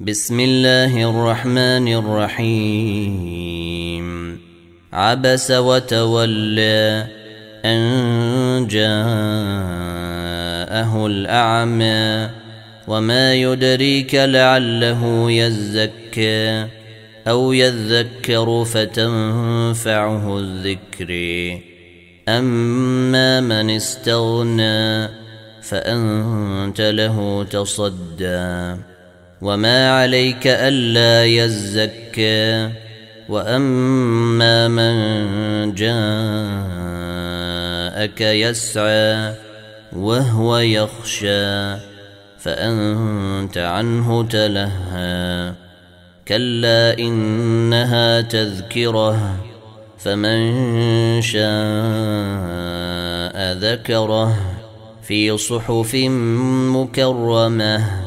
بسم الله الرحمن الرحيم. عبس وتولى أن جاءه الأعمى وما يدريك لعله يزكى أو يذكر فتنفعه الذكر. أما من استغنى فأنت له تصدى. وما عليك الا يزكى واما من جاءك يسعى وهو يخشى فانت عنه تلهى كلا انها تذكره فمن شاء ذكره في صحف مكرمه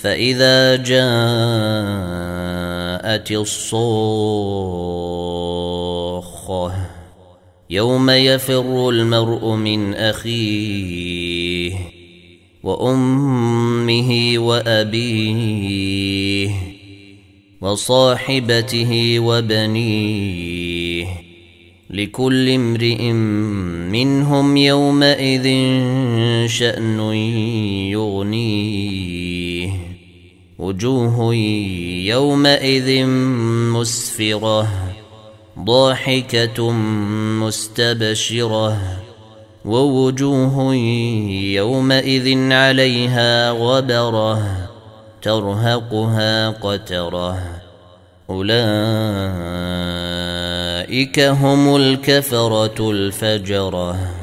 فإذا جاءت الصاخة يوم يفر المرء من أخيه وأمه وأبيه وصاحبته وبنيه لكل امرئ منهم يومئذ شأن يغنيه. وجوه يومئذ مسفرة ضاحكة مستبشرة ووجوه يومئذ عليها غبرة ترهقها قترة. أولئك هم الكفرة الفجرة.